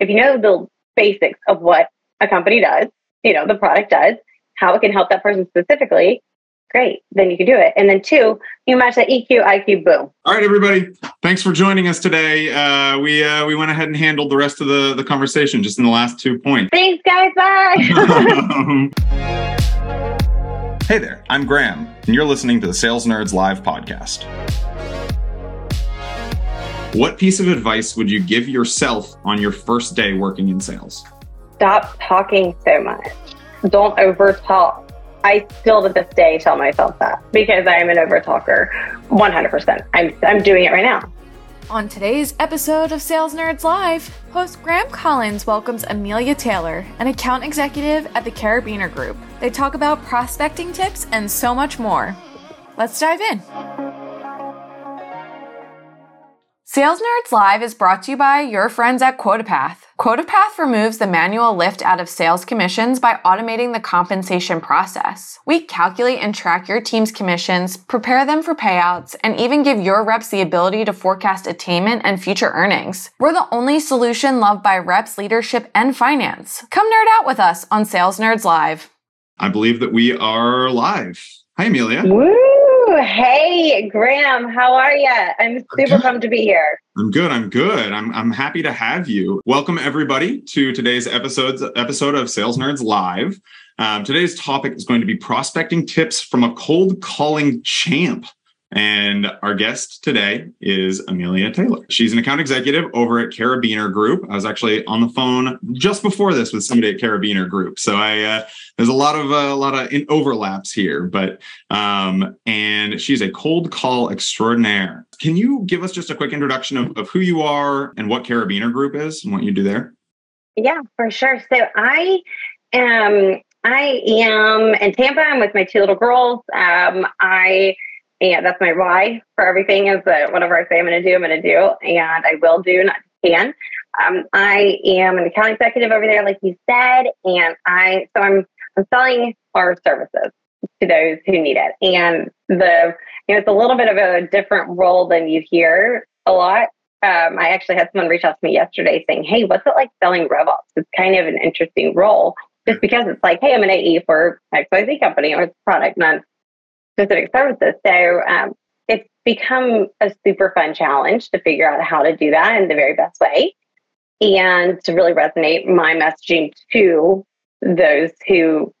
if you know the basics of what a company does, you know, the product does, how it can help that person specifically, great. Then you can do it. And then two, you match that EQ, IQ, boom. All right, everybody. Thanks for joining us today. Uh, we uh, we went ahead and handled the rest of the, the conversation just in the last two points. Thanks, guys. Bye. hey there, I'm Graham, and you're listening to the Sales Nerds Live podcast. What piece of advice would you give yourself on your first day working in sales? Stop talking so much. Don't over talk. I still to this day tell myself that because I am an over talker 100%. I'm, I'm doing it right now. On today's episode of Sales Nerds Live, host Graham Collins welcomes Amelia Taylor, an account executive at the Carabiner Group. They talk about prospecting tips and so much more. Let's dive in. Sales Nerds Live is brought to you by your friends at QuotaPath. QuotaPath removes the manual lift out of sales commissions by automating the compensation process. We calculate and track your team's commissions, prepare them for payouts, and even give your reps the ability to forecast attainment and future earnings. We're the only solution loved by reps, leadership, and finance. Come nerd out with us on Sales Nerds Live. I believe that we are live. Hi, Amelia. Woo! Hey, Graham, how are you? I'm super pumped to be here. I'm good. I'm good. I'm, I'm happy to have you. Welcome, everybody, to today's episodes, episode of Sales Nerds Live. Um, today's topic is going to be prospecting tips from a cold calling champ. And our guest today is Amelia Taylor. She's an account executive over at Carabiner Group. I was actually on the phone just before this with somebody at Carabiner Group, so I uh, there's a lot of uh, a lot of overlaps here. But um, and she's a cold call extraordinaire. Can you give us just a quick introduction of, of who you are and what Carabiner Group is and what you do there? Yeah, for sure. So I am I am in Tampa. I'm with my two little girls. Um, I and that's my why for everything is that whatever I say I'm going to do, I'm going to do, and I will do, not can. Um, I am an account executive over there, like you said, and I so I'm I'm selling our services to those who need it, and the you know it's a little bit of a different role than you hear a lot. Um, I actually had someone reach out to me yesterday saying, "Hey, what's it like selling RevOps? It's kind of an interesting role." Just because it's like, hey, I'm an AE for XYZ company or it's product, not specific services. So um, it's become a super fun challenge to figure out how to do that in the very best way and to really resonate my messaging to those who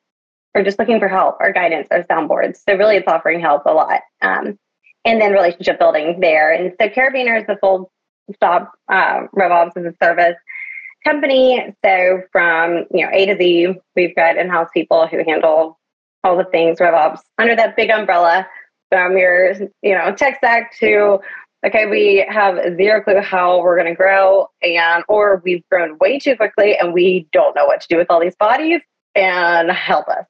are just looking for help or guidance or soundboards. So really it's offering help a lot. Um, and then relationship building there. And so Carabiner is the full stop uh, as a service company. So from you know A to Z, we've got in-house people who handle all the things RevOps under that big umbrella from your, you know, tech stack to okay, we have zero clue how we're going to grow, and or we've grown way too quickly and we don't know what to do with all these bodies, and help us.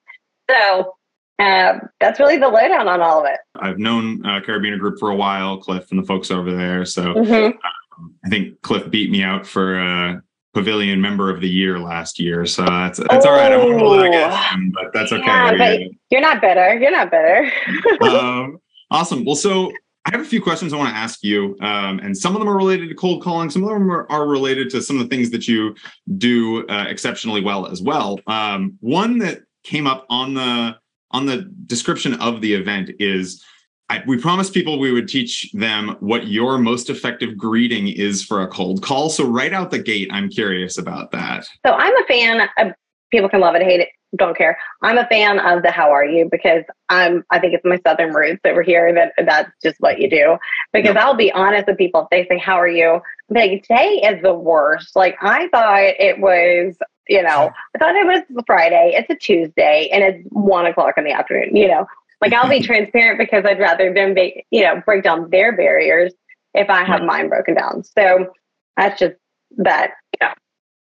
So um, that's really the lowdown on all of it. I've known uh, Carabiner Group for a while, Cliff and the folks over there. So mm-hmm. um, I think Cliff beat me out for uh, Pavilion Member of the Year last year, so that's that's oh, all right. I won't hold it against him, but that's okay. Yeah, but you're not better. You're not better. um, awesome. Well, so I have a few questions I want to ask you, um, and some of them are related to cold calling. Some of them are, are related to some of the things that you do uh, exceptionally well as well. Um, one that came up on the on the description of the event is I, we promised people we would teach them what your most effective greeting is for a cold call. So right out the gate, I'm curious about that. So I'm a fan of people can love it, hate it, don't care. I'm a fan of the how are you because I'm I think it's my southern roots over here that that's just what you do. Because yep. I'll be honest with people, if they say, How are you? I'm like, today is the worst. Like I thought it was you know, I thought it was Friday. It's a Tuesday and it's one o'clock in the afternoon, you know. Like I'll be transparent because I'd rather them be, you know, break down their barriers if I have mine broken down. So that's just that, you know.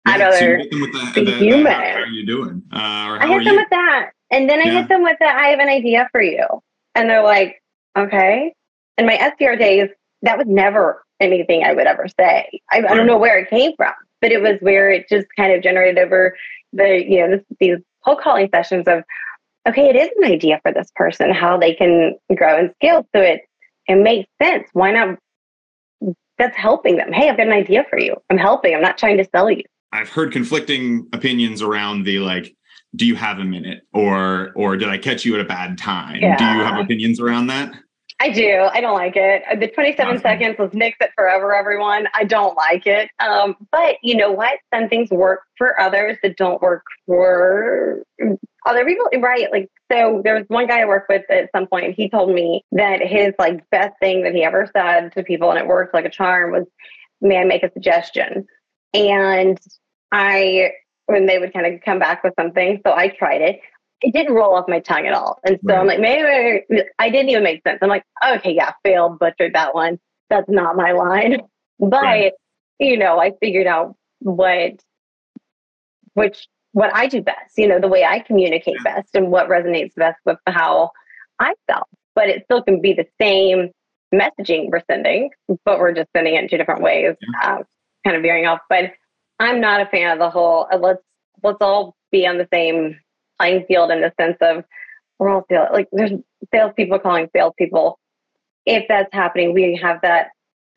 Yeah, I'd rather so be human. how are you doing? Uh, I hit them with that. And then I yeah. hit them with that, I have an idea for you. And they're like, okay. And my SDR days, that was never anything I would ever say. I, right. I don't know where it came from, but it was where it just kind of generated over the, you know, this, these whole calling sessions of, okay, it is an idea for this person how they can grow and scale. So it it makes sense. Why not? That's helping them. Hey, I've got an idea for you. I'm helping. I'm not trying to sell you. I've heard conflicting opinions around the like, do you have a minute or or did I catch you at a bad time? Yeah. Do you have opinions around that? I do. I don't like it. The 27 Awesome. seconds, let's nix it forever, everyone. I don't like it. Um, but you know what? Some things work for others that don't work for other people, right? Like, so there was one guy I worked with at some point, he told me that his like best thing that he ever said to people, and it worked like a charm, was, may I make a suggestion? And I, when they would kind of come back with something, so I tried it it didn't roll off my tongue at all. And so I'm like, maybe I didn't even make sense. I'm like, okay, yeah, failed, butchered that one. That's not my line. But Right. you know, I figured out what which what I do best, you know, the way I communicate best and what resonates best with how I felt. But it still can be the same messaging we're sending, but we're just sending it in two different ways, uh, kind of veering off. But I'm not a fan of the whole uh, let's let's all be on the same playing field in the sense of we're all sales like there's salespeople calling salespeople. If that's happening, we have that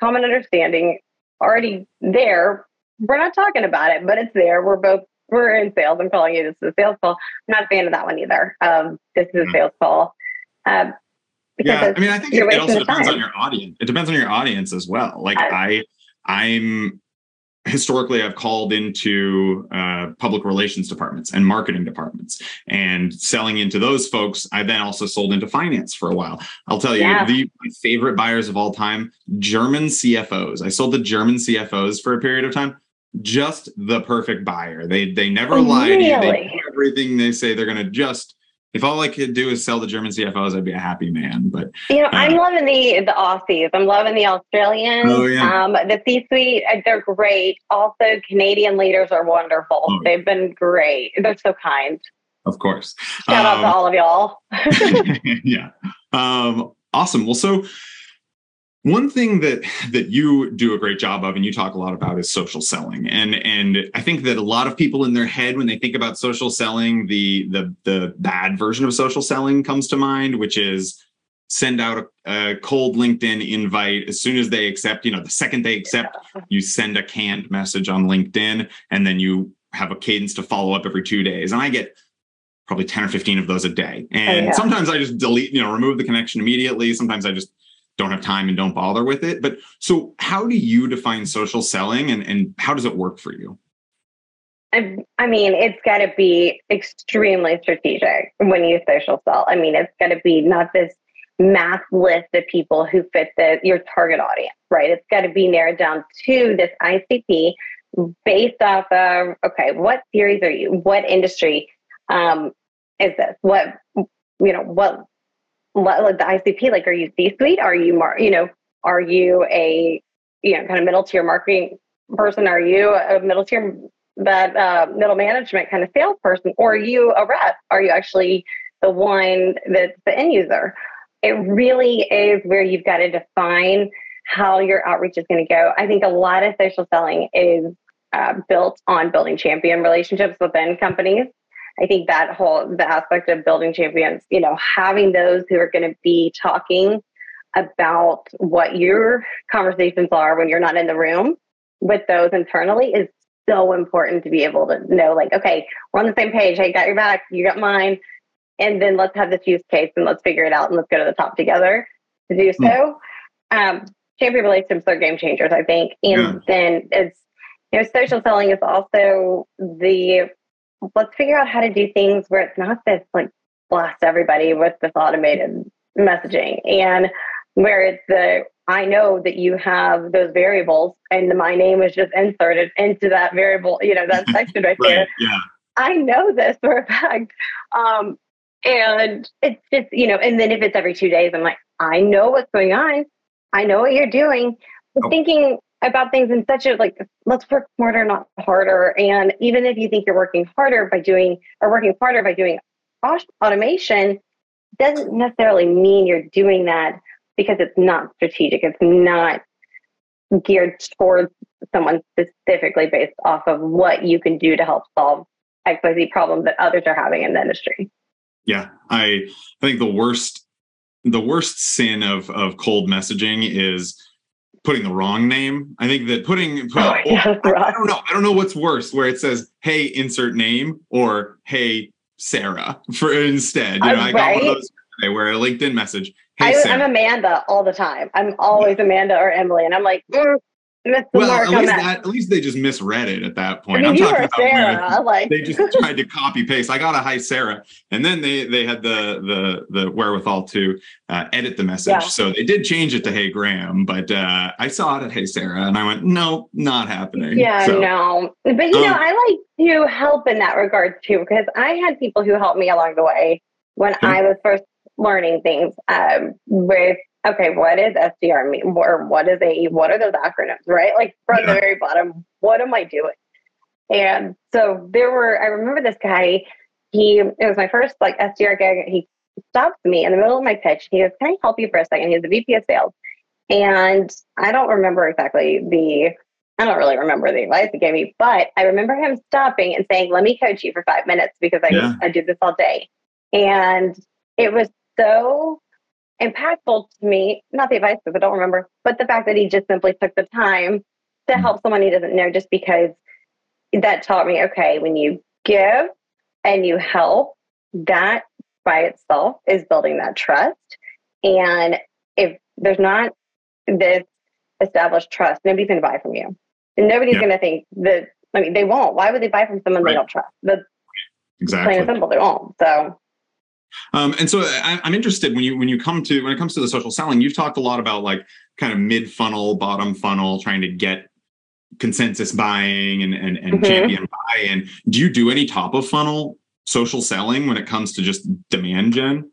common understanding already there. We're not talking about it, but it's there. We're both we're in sales. I'm calling you this is a sales call. I'm not a fan of that one either. Um, this is a Mhm. sales call. Um, because yeah i mean i think it, it also depends on your audience it depends on your audience as well like I- i i'm historically i've called into uh, public relations departments and marketing departments and selling into those folks i then also sold into finance for a while. I'll tell you Yeah. the my favorite buyers of all time german cfos i sold to german cfos for a period of time. Just the perfect buyer. They they never Oh, lie to you they do everything they say they're going to just if all I could do is sell the German CFOs, I'd be a happy man. But You know, I'm Uh, loving the the Aussies. I'm loving the Australians. Oh, yeah. Um, the C-suite, uh, they're great. Also, Canadian leaders are wonderful. Oh. They've been great. They're so kind. of course, Shout out to Um, all of y'all. yeah. Um, awesome. Well, so one thing that that you do a great job of and you talk a lot about is social selling. And and I think that a lot of people in their head when they think about social selling, the the the bad version of social selling comes to mind, which is send out a, a cold LinkedIn invite as soon as they accept, you know, the second they accept, you send a canned message on LinkedIn and then you have a cadence to follow up every 2 days. And I get probably 10 or 15 of those a day. Oh, and yeah. sometimes I just delete, you know, remove the connection immediately. Sometimes I just don't have time and don't bother with it. But so how do you define social selling and, and how does it work for you? I, I mean, it's got to be extremely strategic when you social sell. I mean, it's got to be not this mass list of people who fit the your target audience, right? It's got to be narrowed down to this ICP based off of okay, what series are you? What industry um, is this? What you know? What what- like the ICP? Like, are you C-suite? Are you mar- you know? Are you a you know kind of middle tier marketing person? Are you a middle tier that uh, middle management kind of salesperson, or are you a rep? Are you actually the one that's the end user? It really is where you've got to define how your outreach is going to go. I think a lot of social selling is uh, built on building champion relationships within companies. I think that whole the aspect of building champions, you know, having those who are going to be talking about what your conversations are when you're not in the room with those internally is so important to be able to know like okay we're on the same page. Hey got your back you got mine. And then let's have this use case and let's figure it out and let's go to the top together to do so. Um, champion relationships are game changers i think. And Yeah. then it's you know social selling is also the let's figure out how to do things where it's not this like blast everybody with this automated messaging and where it's the I know that you have those variables and my name is just inserted into that variable, you know, that section right there. Yeah. I know this for a fact. Um, and it's just, you know, and then if it's every two days, I'm like, I know what's going on. I know what you're doing. But Oh. thinking about things in such a like, let's work smarter, not harder. And even if you think you're working harder by doing or working harder by doing automation, doesn't necessarily mean you're doing that because it's not strategic. It's not geared towards someone specifically based off of what you can do to help solve XYZ problems that others are having in the industry. Yeah. I I think the worst the worst sin of of cold messaging is putting the wrong name. I think that putting, put, Oh, yeah, I, I don't know. I don't know what's worse, where it says "Hey, insert name" or "Hey, Sarah" for instead. You know, Uh, I got one right? of those today where a LinkedIn message, "Hey, I, I'm Amanda all the time. I'm always Amanda or Emily, and I'm like, mm, well, at least at- that, at least they just misread it at that I point. mean, I'm talking about where Sarah. Like, they just tried to copy paste. I got a hi Sarah, and then they they had the the the wherewithal to uh, edit the message. Yeah. So they did change it to Hey Graham, but uh, I saw it at Hey Sarah, and I went, no, not happening. yeah, So, no. But you know, Um, I like to help in that regard too, because I had people who helped me along the way when. I was first learning things um, with. Okay, what is SDR mean? Or what is AE? What are those acronyms, right? Like from Yeah. the very bottom, what am I doing? And so there were, I remember this guy, he, it was my first like SDR gig. He stops me in the middle of my pitch. He goes, Can I help you for a second? He's the VP of sales. And I don't remember exactly the, I don't really remember the advice he gave me, but I remember him stopping and saying, Let me coach you for five minutes because I, Yeah. I do this all day. And it was so impactful to me, not the advice because I don't remember, but the fact that he just simply took the time to Mhm. help someone he doesn't know just because that taught me okay, when you give and you help, that by itself is building that trust. And if there's not this established trust, nobody's going to buy from you. And nobody's Yeah. going to think that, I mean, they won't. Why would they buy from someone Right. they don't trust? That's plain exactly. and simple. They won't. So, Um, and so I, I'm interested when you when you come to when it comes to the social selling, you've talked a lot about like kind of mid funnel, bottom funnel, trying to get consensus buying and and, and Mhm. champion buy-in. Do you do any top of funnel social selling when it comes to just demand gen?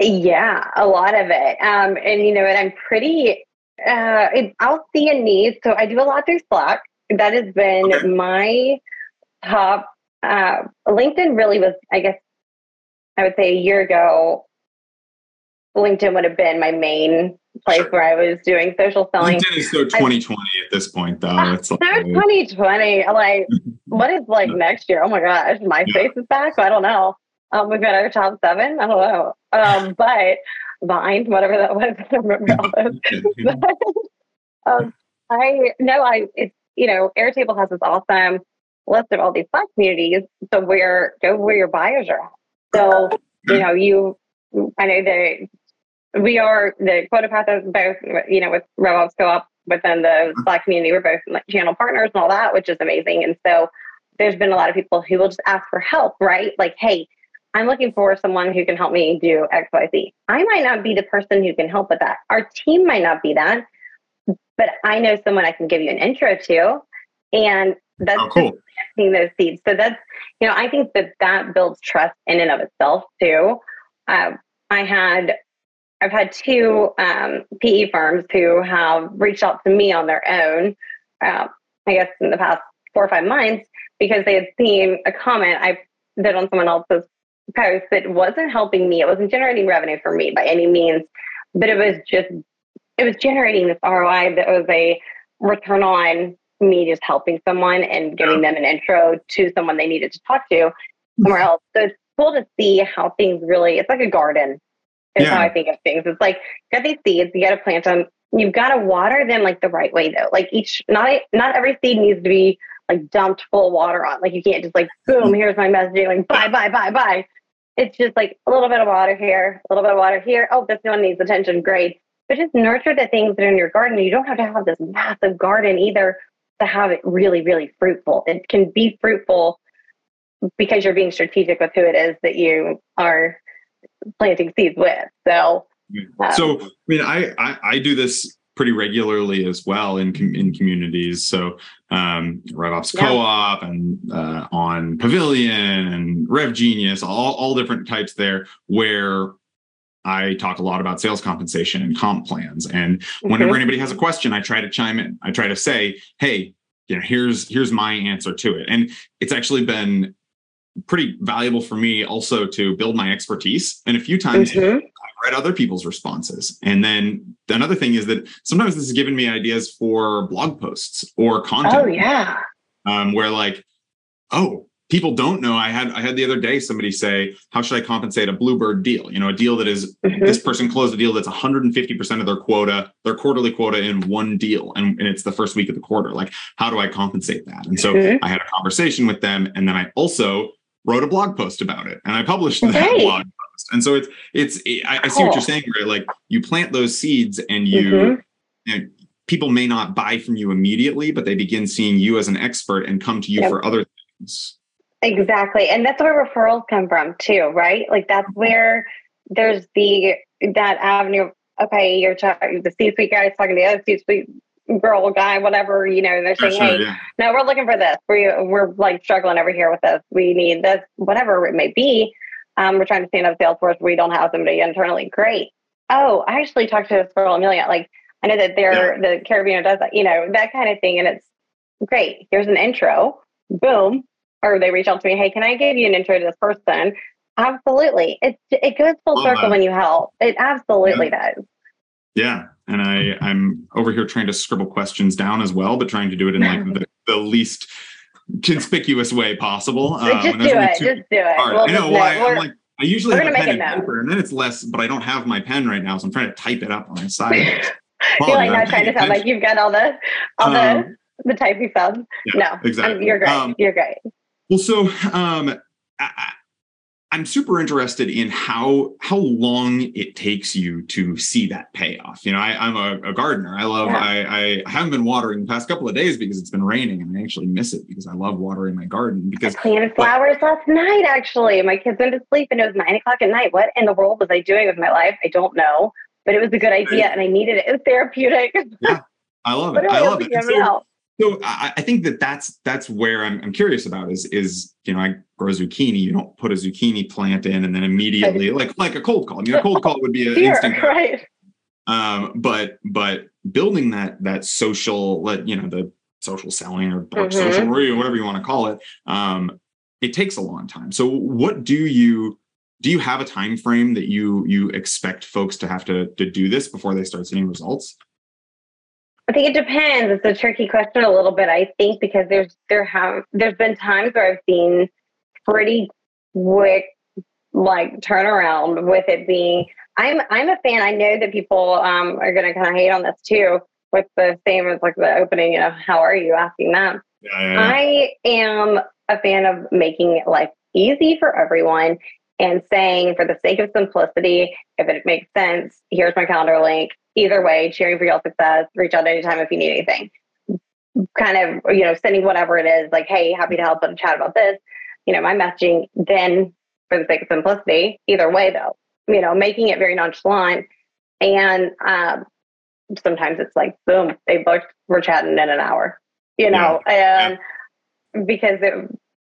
Yeah, a lot of it. Um, and you know what? I'm pretty. Uh, it, I'll see a need, so I do a lot through Slack. That has been Okay. my top. Uh, LinkedIn really was, I guess, I would say a year ago. LinkedIn would have been my main place Sure. where I was doing social selling. LinkedIn is so 2020 at this point, though. It's like, 2020, like, what is like next year? Oh my gosh, MySpace is back. I don't know. Um, we've got our top seven. I don't know. Um, but Vine, whatever that was, I don't remember all those. um, I know I it's you know Airtable has this awesome list of all these Slack communities. So where go where your buyers are. at. So you know you I know that we are the QuotaPath is both you know with RevOps Co-op within the mm-hmm. Slack community. We're both like channel partners and all that, which is amazing. And so there's been a lot of people who will just ask for help, right? Like, hey, I'm looking for someone who can help me do X, Y, Z. I might not be the person who can help with that. Our team might not be that, but I know someone I can give you an intro to. And that's Oh, cool. planting those seeds. So that's, you know, I think that that builds trust in and of itself too. Um, I had, I've had two um, PE firms who have reached out to me on their own, uh, I guess in the past four or five months, because they had seen a comment I did on someone else's post that wasn't helping me. It wasn't generating revenue for me by any means, but it was just, it was generating this ROI that was a return on me just helping someone and giving them an intro to someone they needed to talk to mm-hmm. somewhere else. So it's cool to see how things really, it's like a garden is Yeah. how I think of things. It's like, you got these seeds, you got to plant them. You've got to water them like the right way though. Like each, not, not every seed needs to be like dumped full of water on. Like you can't just like, boom, here's my messaging, like bye, bye, bye, bye. It's just like a little bit of water here, a little bit of water here. Oh, this one needs attention. Great. But just nurture the things that are in your garden. You don't have to have this massive garden either to have it really, really fruitful. It can be fruitful because you're being strategic with who it is that you are planting seeds with. So, um, so I mean, I, I I do this pretty regularly as well in com- in communities. So um, RevOps Yeah. Co-op and uh, on Pavilion and RevGenius, all all different types there where. I talk a lot about sales compensation and comp plans. And whenever Mhm. anybody has a question, I try to chime in. I try to say, hey, you know, here's here's my answer to it. And it's actually been pretty valuable for me also to build my expertise. And a few times mhm. I've read other people's responses. And then another thing is that sometimes this has given me ideas for blog posts or content oh yeah, um, where like, oh, people don't know. I had i had the other day somebody say how should i compensate a bluebird deal? You know a deal that is, mm-hmm. this person closed a deal that's 150% of their quota their quarterly quota in one deal and, and it's the first week of the quarter. Like how do i compensate that? And so mm-hmm. i had a conversation with them and then i also wrote a blog post about it and i published that blog post. And so it's it's it, I, I, see what you're saying right? Like you plant those seeds and you, mm-hmm. you know, people may not buy from you immediately but they begin seeing you as an expert and come to you yep. for other things Exactly. And that's where referrals come from too, right? Like that's where there's the that avenue. Okay, you're talking the C-suite guy is talking to the other C-suite girl, guy, whatever, you know, they're saying, sure, Hey, yeah. no, we're looking for this. We we're like struggling over here with this. We need this, whatever it may be. Um, we're trying to stand up Salesforce. We don't have somebody internally. Great. Oh, I actually talked to this girl Amelia. Like I know that they're yeah. the Carabiner does that, you know, that kind of thing. And it's great. Here's an intro. Boom or they reach out to me, hey, can I give you an intro to this person? Absolutely. It it goes full circle when you help. It absolutely yeah. does. Yeah. And I, I'm over here trying to scribble questions down as well, but trying to do it in like the, the least conspicuous way possible. Um, just do it. Just do it. We'll I know. Well, I, am like, I usually have a pen and paper, and then it's less, but I don't have my pen right now, so I'm trying to type it up on the side. You're like not trying to sound like you've got all the all um, the the typey stuff. Yeah, no, exactly. you're great. Um, you're great. Well, so um, I, I'm super interested in how how long it takes you to see that payoff. You know, I, am a, a, gardener. I love. Yeah. I, I haven't been watering the past couple of days because it's been raining, and I actually miss it because I love watering my garden. Because I planted flowers but, last night. Actually, my kids went to sleep, and it was nine o'clock at night. What in the world was I doing with my life? I don't know, but it was a good idea, and I needed it. It was therapeutic. Yeah, I love it. I love it. So I, I, think that that's that's where I'm, I'm curious about is is you know I grow zucchini. You don't put a zucchini plant in and then immediately like like a cold call. I mean, a cold call would be an instant right. Um, but but building that that social, let you know the social selling or mm-hmm. social whatever you want to call it, um, it takes a long time. So what do you do? You have a time frame that you you expect folks to have to to do this before they start seeing results? I think it depends. It's a tricky question a little bit. I think because there's there have there's been times where I've seen pretty quick like turnaround with it being. I'm I'm a fan. I know that people um, are going to kind of hate on this too. With the same as like the opening, you know, how are you asking that. Yeah, yeah, yeah. I am a fan of making life easy for everyone and saying for the sake of simplicity, if it makes sense, here's my calendar link either way, cheering for y'all success. Reach out anytime if you need anything. Kind of, you know, sending whatever it is, like, hey, happy to help and chat about this. You know, my messaging then for the sake of simplicity, either way though, you know, making it very nonchalant. And um, sometimes it's like, boom, they booked, we're chatting in an hour, you know, yeah. and yeah. because it,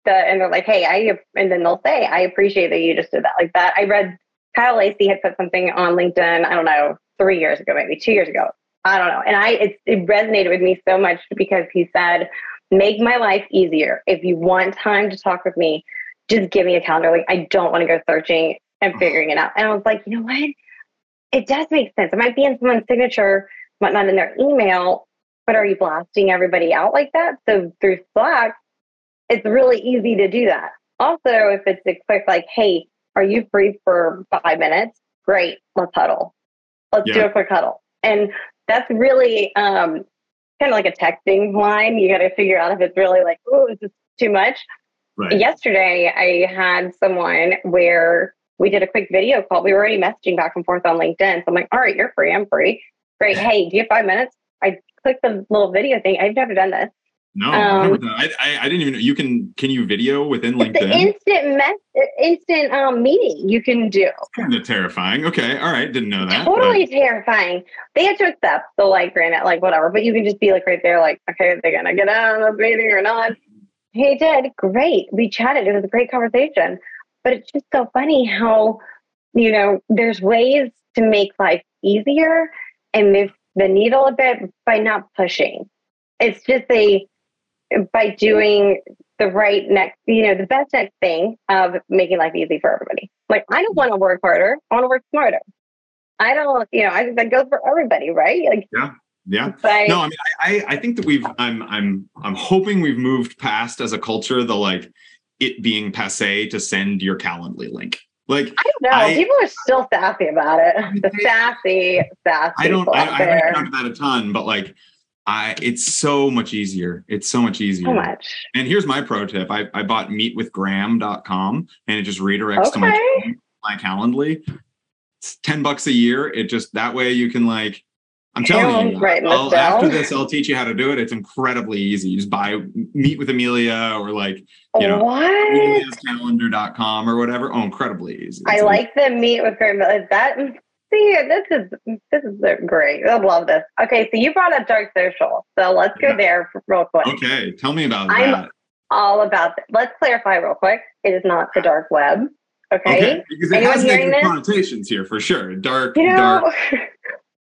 the, and they're like, hey, I, and then they'll say, I appreciate that you just did that. Like that. I read Kyle Lacy had put something on LinkedIn, I don't know, three years ago, maybe two years ago. I don't know. And I, it, it resonated with me so much because he said, make my life easier. If you want time to talk with me, just give me a calendar. Like, I don't want to go searching and figuring it out. And I was like, you know what? It does make sense. It might be in someone's signature, but not in their email. But are you blasting everybody out like that? So through Slack, it's really easy to do that. Also, if it's a quick, like, hey, are you free for five minutes? Great, let's huddle let's yeah. do a quick huddle. And that's really um, kind of like a texting line. You got to figure out if it's really like, oh, is this too much? Right. Yesterday, I had someone where we did a quick video call. We were already messaging back and forth on LinkedIn. So I'm like, all right, you're free. I'm free. Great. Hey, do you have five minutes? I clicked the little video thing. I've never done this. No, um, I, I, I, didn't even know. You can can you video within LinkedIn? The instant mess, instant um, meeting you can do. Kind of terrifying. Okay, all right, didn't know that. Totally but. terrifying. They had to accept the like granite, like whatever, but you can just be like right there, like, okay, are they gonna get on the meeting or not? He did great. We chatted. It was a great conversation. But it's just so funny how you know there's ways to make life easier and move the needle a bit by not pushing. It's just a by doing the right next, you know, the best next thing of making life easy for everybody. Like, I don't want to work harder. I want to work smarter. I don't, you know, I think that goes for everybody, right? Like, yeah. Yeah. But, no, I mean, I, I think that we've, I'm, I'm, I'm hoping we've moved past as a culture the like, it being passe to send your Calendly link. Like I don't know. I, people are still sassy about it. The sassy, sassy. I don't. I, I haven't encountered that a ton, but like, I it's so much easier. It's so much easier. So much. And here's my pro tip. I, I bought meetwithgraham.com and it just redirects okay. to my my Calendly. It's 10 bucks a year. It just that way you can like I'm telling you, right after this, I'll teach you how to do it. It's incredibly easy. You just buy meet with Amelia or like, you know, calendar.com or whatever. Oh, incredibly easy. It's I like the meet with Amelia. That see, this is this is great. I love this. Okay, so you brought up dark social. So let's go yeah. there real quick. Okay, tell me about I'm that. all about that. Let's clarify real quick. It is not the dark web. Okay. okay because it Anyone has negative connotations here for sure. Dark, you know, dark.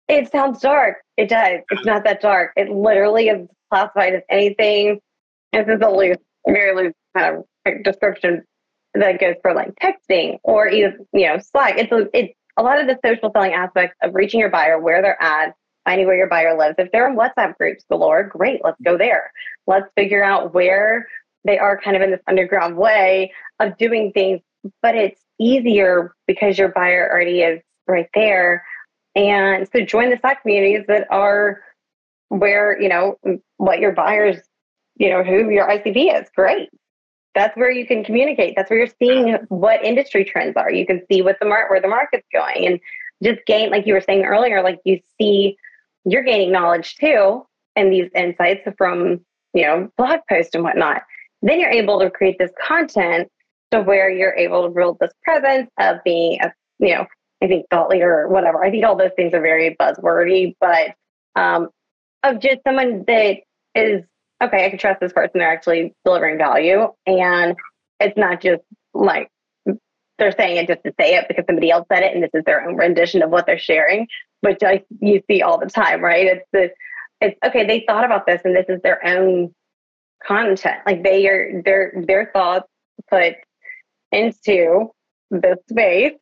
It sounds dark. It does. It's not that dark. It literally is classified as anything. This is a loose, very loose kind of description that goes for like texting or even you know Slack. It's a, it's a lot of the social selling aspects of reaching your buyer where they're at, finding where your buyer lives. If they're in WhatsApp groups galore, great. Let's go there. Let's figure out where they are kind of in this underground way of doing things, but it's easier because your buyer already is right there and so join the Slack communities that are where, you know, what your buyers, you know, who your ICP is. Great. That's where you can communicate. That's where you're seeing what industry trends are. You can see what the where the market's going and just gain, like you were saying earlier, like you see you're gaining knowledge too and these insights from, you know, blog posts and whatnot. Then you're able to create this content to where you're able to build this presence of being a, you know, I think thought leader or whatever. I think all those things are very buzzwordy, but um, of just someone that is okay, I can trust this person. They're actually delivering value, and it's not just like they're saying it just to say it because somebody else said it, and this is their own rendition of what they're sharing, which I, you see all the time, right? It's the it's okay. They thought about this, and this is their own content. Like they are their their thoughts put into this space.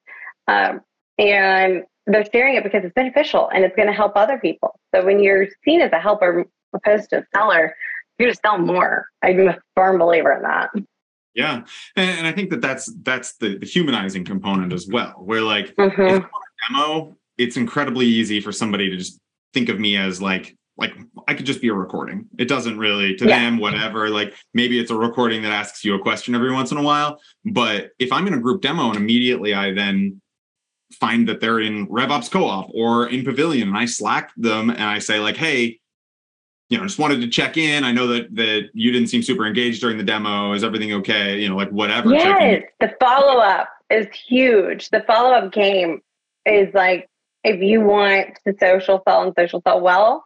Um, and they're sharing it because it's beneficial and it's going to help other people. So when you're seen as a helper opposed to a seller, you're to sell more. I'm a firm believer in that. Yeah, and, I think that that's that's the, the humanizing component as well. Where like mm-hmm. demo, it's incredibly easy for somebody to just think of me as like like I could just be a recording. It doesn't really to yeah. them whatever. Like maybe it's a recording that asks you a question every once in a while. But if I'm in a group demo and immediately I then find that they're in RevOps Co-op or in Pavilion, and I Slack them and I say like, "Hey, you know, just wanted to check in. I know that that you didn't seem super engaged during the demo. Is everything okay? You know, like whatever." Yes, the follow up is huge. The follow up game is like if you want to social sell and social sell well,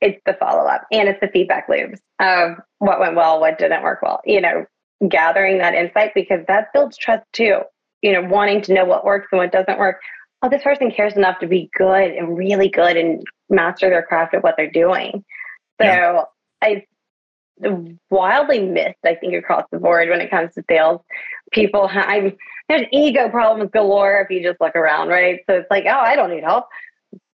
it's the follow up and it's the feedback loops of what went well, what didn't work well. You know, gathering that insight because that builds trust too you know, wanting to know what works and what doesn't work. Oh, this person cares enough to be good and really good and master their craft at what they're doing. So yeah. I wildly missed, I think, across the board when it comes to sales. People have there's ego problems galore if you just look around, right? So it's like, oh, I don't need help.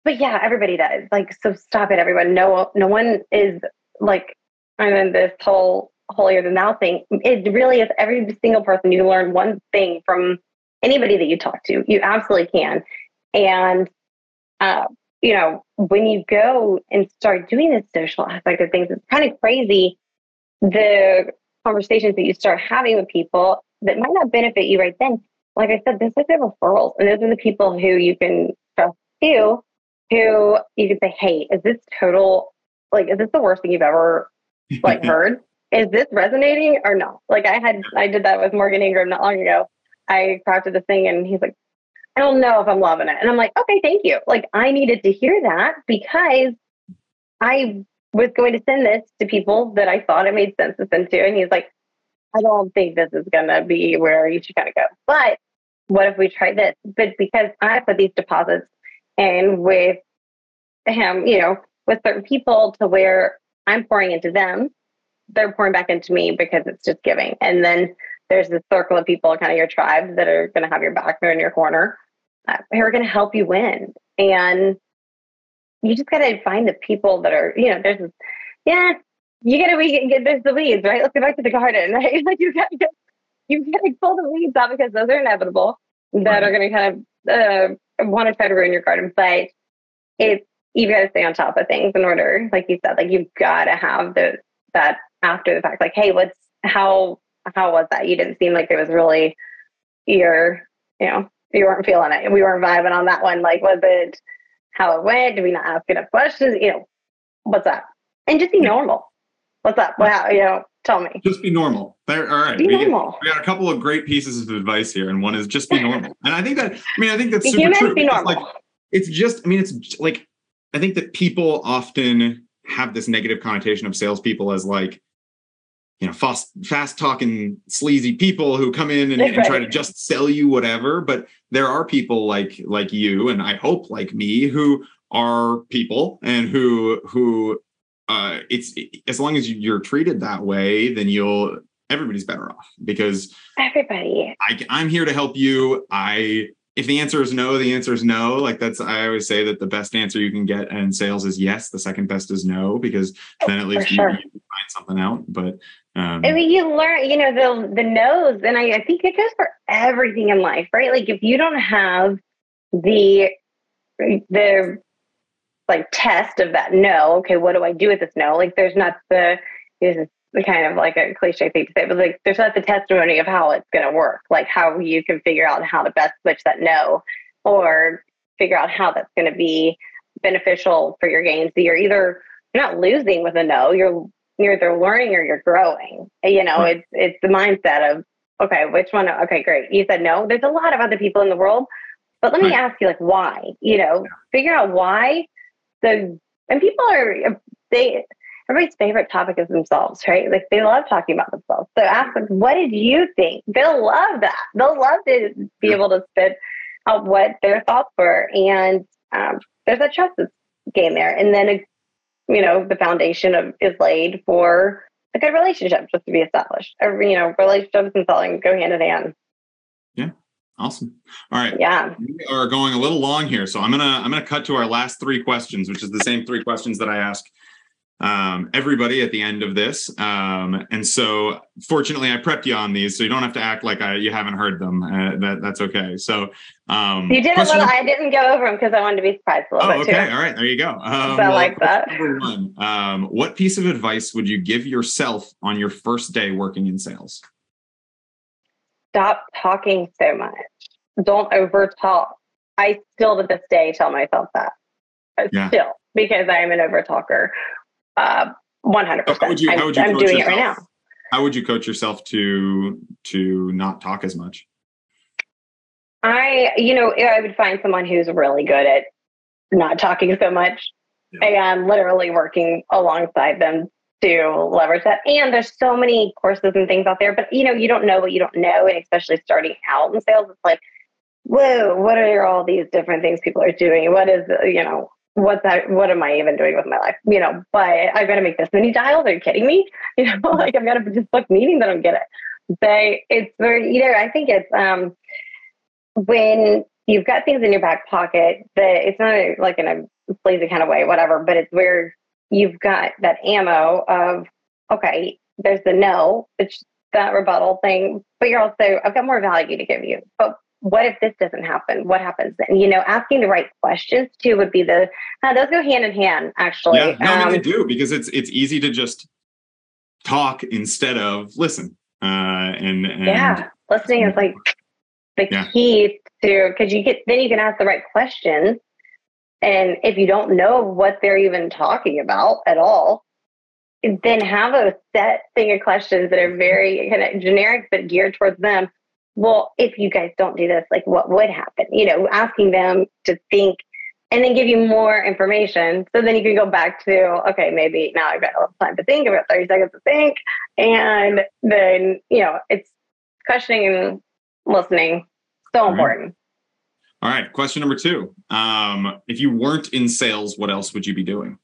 But yeah, everybody does. Like, so stop it, everyone. No, no one is like, I'm in this whole holier than thou thing. It really is every single person. You learn one thing from anybody that you talk to. You absolutely can. And, uh, you know, when you go and start doing this social aspect of things, it's kind of crazy the conversations that you start having with people that might not benefit you right then. Like I said, this is the referrals, and those are the people who you can trust too, who you can say, "Hey, is this total? Like, is this the worst thing you've ever like heard? Is this resonating or not?" Like I had, I did that with Morgan Ingram not long ago, I crafted this thing and he's like, I don't know if I'm loving it. And I'm like, okay, thank you. Like I needed to hear that because I was going to send this to people that I thought it made sense to send to. And he's like, I don't think this is going to be where you should kind of go. But what if we try this? But because I put these deposits in with him, you know, with certain people to where I'm pouring into them, they're pouring back into me because it's just giving. And then there's this circle of people, kind of your tribe, that are going to have your back, they're in your corner, who are going to help you win. And you just got to find the people that are, you know, there's, yeah, you got to get there's the weeds, right? Let's go back to the garden, right? Like you got to you got to pull the weeds out because those are inevitable that right. are going to kind of uh, want to try to ruin your garden. But it's you've got to stay on top of things in order, like you said, like you've got to have the that after the fact, like, hey, what's how how was that? You didn't seem like it was really your, you know, you weren't feeling it. We weren't vibing on that one. Like, was it how it went? Did we not ask enough questions? You know, what's up? And just be normal. What's up? Wow, you know, tell me. Just be normal. There, all right. Be we, normal. Get, we got a couple of great pieces of advice here, and one is just be normal. and I think that, I mean, I think that's super true. Be normal. Like, it's just, I mean, it's like, I think that people often have this negative connotation of salespeople as like, you know, fast, fast talking, sleazy people who come in and, right. and, try to just sell you whatever. But there are people like like you, and I hope like me, who are people and who who uh, it's as long as you're treated that way, then you'll everybody's better off because everybody. I, I'm here to help you. I if the answer is no, the answer is no. Like that's I always say that the best answer you can get in sales is yes. The second best is no because then at least sure. you, you, find something out. But um, I mean, you learn, you know, the the no's, and I, I think it goes for everything in life, right? Like if you don't have the the like test of that no, okay, what do I do with this no? Like there's not the is the kind of like a cliche thing to say, but like there's not the testimony of how it's going to work, like how you can figure out how to best switch that no, or figure out how that's going to be beneficial for your gains. So you're either you're not losing with a no, you're you're either learning or you're growing. You know, right. it's it's the mindset of okay, which one? Okay, great. You said no. There's a lot of other people in the world, but let me right. ask you, like, why? You know, figure out why. The and people are they everybody's favorite topic is themselves, right? Like they love talking about themselves. So ask them, what did you think? They'll love that. They'll love to be able to spit out what their thoughts were, and um, there's a trust game there. And then you know, the foundation of is laid for a good relationship just to be established. Or, you know, relationships and selling go hand in hand. Yeah. Awesome. All right. Yeah. We are going a little long here. So I'm gonna I'm gonna cut to our last three questions, which is the same three questions that I ask um, everybody at the end of this. Um, and so, fortunately, I prepped you on these, so you don't have to act like I, you haven't heard them. Uh, that that's okay. So um, you did a little. I didn't go over them because I wanted to be surprised a little oh, bit okay. too. All right, there you go. Um, I well, like that. Number one, um, what piece of advice would you give yourself on your first day working in sales? Stop talking so much. Don't over talk. I still to this day tell myself that. Yeah. Still, because I'm an over talker. Uh, 100%. How would you, how would you I'm, I'm doing yourself? it right now. How would you coach yourself to to not talk as much? I, you know, I would find someone who's really good at not talking so much yeah. and literally working alongside them to leverage that. And there's so many courses and things out there, but you know, you don't know what you don't know. And especially starting out in sales, it's like, whoa, what are all these different things people are doing? What is, you know, what's that? What am I even doing with my life? You know, but I've got to make this many dials. Are you kidding me? You know, like I've got to just book meetings. That I don't get it. They, it's very, know, I think it's um when you've got things in your back pocket that it's not like in a lazy kind of way, whatever, but it's where you've got that ammo of okay, there's the no, it's that rebuttal thing, but you're also I've got more value to give you. But what if this doesn't happen? What happens then? You know, asking the right questions too would be the uh, those go hand in hand. Actually, yeah, no, um, I mean, they um, do because it's it's easy to just talk instead of listen. Uh, and, and yeah, listening is like the yeah. key to because you get then you can ask the right questions, and if you don't know what they're even talking about at all, then have a set thing of questions that are very kind of generic but geared towards them well, if you guys don't do this, like what would happen? You know, asking them to think and then give you more information. So then you can go back to, okay, maybe now I've got a little time to think, I've got 30 seconds to think. And then, you know, it's questioning and listening. So important. All right. Question number two. Um, if you weren't in sales, what else would you be doing?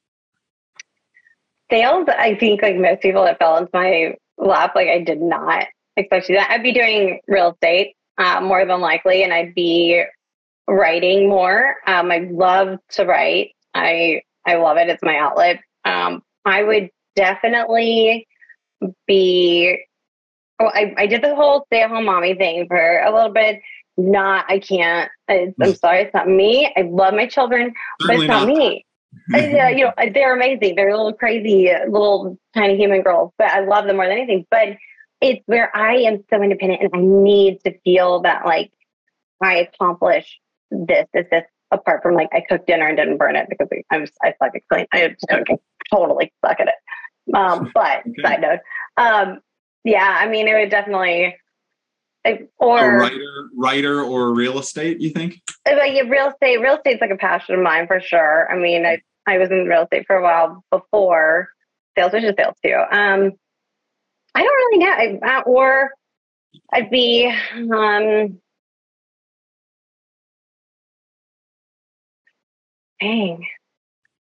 Sales, I think like most people that fell into my lap, like I did not especially that. I'd be doing real estate uh, more than likely, and I'd be writing more. Um, I love to write. I I love it. It's my outlet. Um, I would definitely be oh, I, I did the whole stay at home mommy thing for a little bit. Not, I can't. I, I'm sorry, it's not me. I love my children, but it's not, not. me. I, uh, you know, they're amazing. They're little crazy, uh, little tiny human girls, but I love them more than anything. But it's where I am so independent and I need to feel that like I accomplished this, this, this, apart from like I cooked dinner and didn't burn it because I'm I suck at clean. I just don't totally suck at it. Um, but Okay. side note, um, yeah, I mean, it would definitely, A or writer, writer, or real estate? You think? like yeah, real estate. Real estate's like a passion of mine for sure. I mean, I I was in real estate for a while before sales, which is sales too. Um, I don't really know, I, uh, or I'd be um. Dang.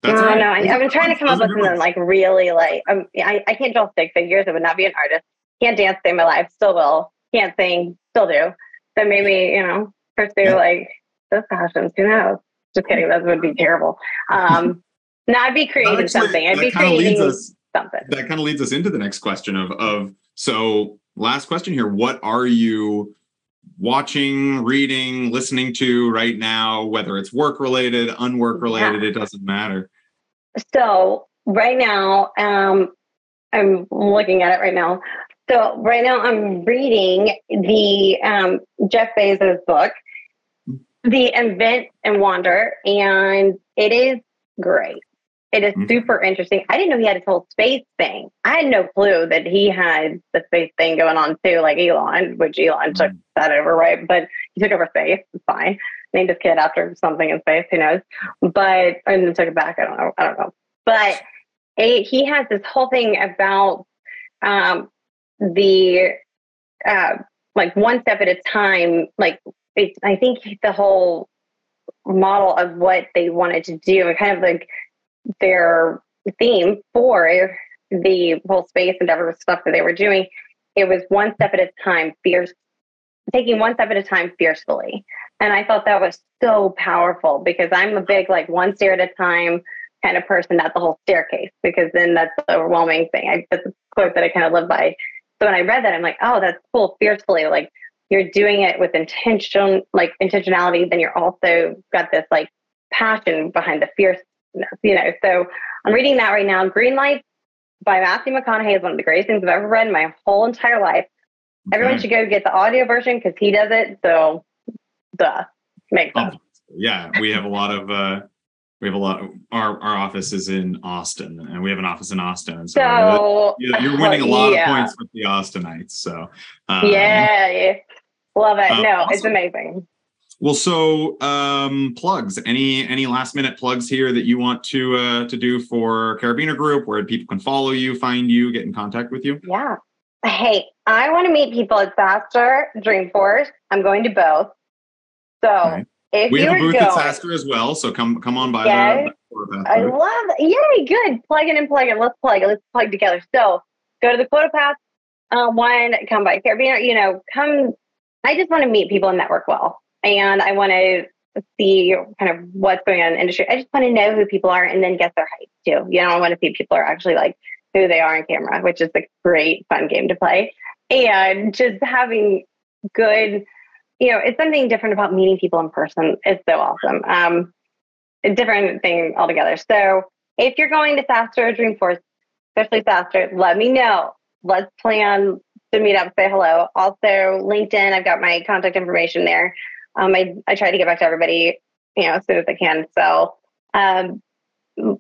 That's no, right. no. I, I've been trying to come up with something ones. like really like um, I, I can't draw stick figures. I would not be an artist. Can't dance save my life. Still will. Can't sing. Still do. So maybe you know pursue Yeah. like those passions. Who knows? Just kidding. That would be terrible. Um, no, I'd be creating Actually, something. I'd be kinda leads creating us- something. that kind of leads us into the next question of of so last question here what are you watching reading listening to right now whether it's work related unwork related it doesn't matter So right now, um, I'm looking at it right now. So right now, I'm reading the um, Jeff Bezos book, The Invent and Wander, and it is great. It is Mhm. super interesting. I didn't know he had his whole space thing. I had no clue that he had the space thing going on too, like Elon, which Elon took that over, right? But he took over space. It's fine. Named his kid after something in space. Who knows? But and then took it back. I don't know. I don't know. But it, he has this whole thing about um, the uh, like one step at a time. Like it's, I think the whole model of what they wanted to do and kind of like their theme for the whole space endeavor stuff that they were doing. It was one step at a time, fierce, taking one step at a time fiercely. And I thought that was so powerful because I'm a big like one stair at a time kind of person, not the whole staircase, because then that's the overwhelming thing. I, that's a quote that I kind of live by. So when I read that, I'm like, oh, that's cool, fiercely. Like you're doing it with intention, like intentionality. Then you're also got this like passion behind the fierceness, you know. So I'm reading that right now. Green Light by Matthew McConaughey is one of the greatest things I've ever read in my whole entire life. Everyone should go get the audio version because he does it. So, duh, makes sense. Oh, yeah we have a lot of uh we have a lot our our office is in austin and we have an office in austin so, So you're, you're winning a lot yeah. of points with the austinites so um, yeah, love it. um, no, it's amazing. Well, so um, plugs. Any any last minute plugs here that you want to uh, to do for Carabiner Group, where people can follow you, find you, get in contact with you? Yeah. Hey, I want to meet people at SaaStr Dreamforce. I'm going to both. So if We have a booth going, at SaaStr as well, so come come on by Okay. the, I love it. Yay, good. Plug in and plug it. Let's plug it. Let's plug together. So go to the QuotaPath uh, one, come by Carabiner, you know, come. I just want to meet people and network well. And I want to see kind of what's going on in the industry. I just want to know who people are and then get their hype too. You know, I want to see people are actually like who they are on camera, which is a great fun game to play. And just having good, you know, it's something different about meeting people in person. It's so awesome. Um, a different thing altogether. So if you're going to SaaStr or Dreamforce, especially SaaStr, let me know. Let's plan to meet up, say hello. Also, LinkedIn, I've got my contact information there. Um, I, I try to get back to everybody, you know, as soon as I can. So, um,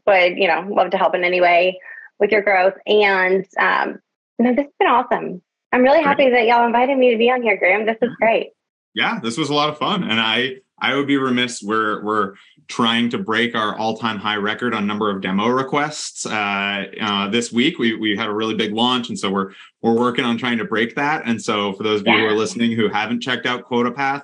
but you know, love to help in any way with your growth. And um, no, this has been awesome. I'm really happy that y'all invited me to be on here, Graham. This is great. Yeah, this was a lot of fun, and I I would be remiss. We're we're trying to break our all time high record on number of demo requests uh, uh, this week. We we had a really big launch, and so we're we're working on trying to break that. And so for those of you who are listening who haven't checked out QuotaPath,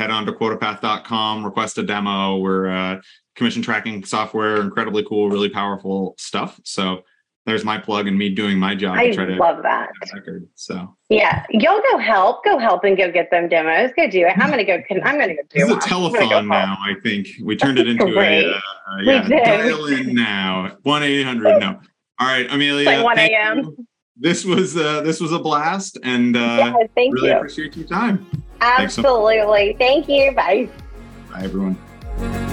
head on to quotapath.com, request a demo. We're uh, commission tracking software, incredibly cool, really powerful stuff. So there's my plug and me doing my job I to try to love that. record. So Yeah, y'all go help, go help, and go get them demos. Go do it. I'm gonna go. I'm gonna go do is a one. Go now. I think we turned it into a uh, uh, yeah. Dial in now. One eight hundred. No. All right, Amelia. Like 1 thank a.m.. this was uh, this was a blast, and uh, yeah, thank really you. appreciate your time. So. Absolutely. Thank you. Bye. Bye, everyone.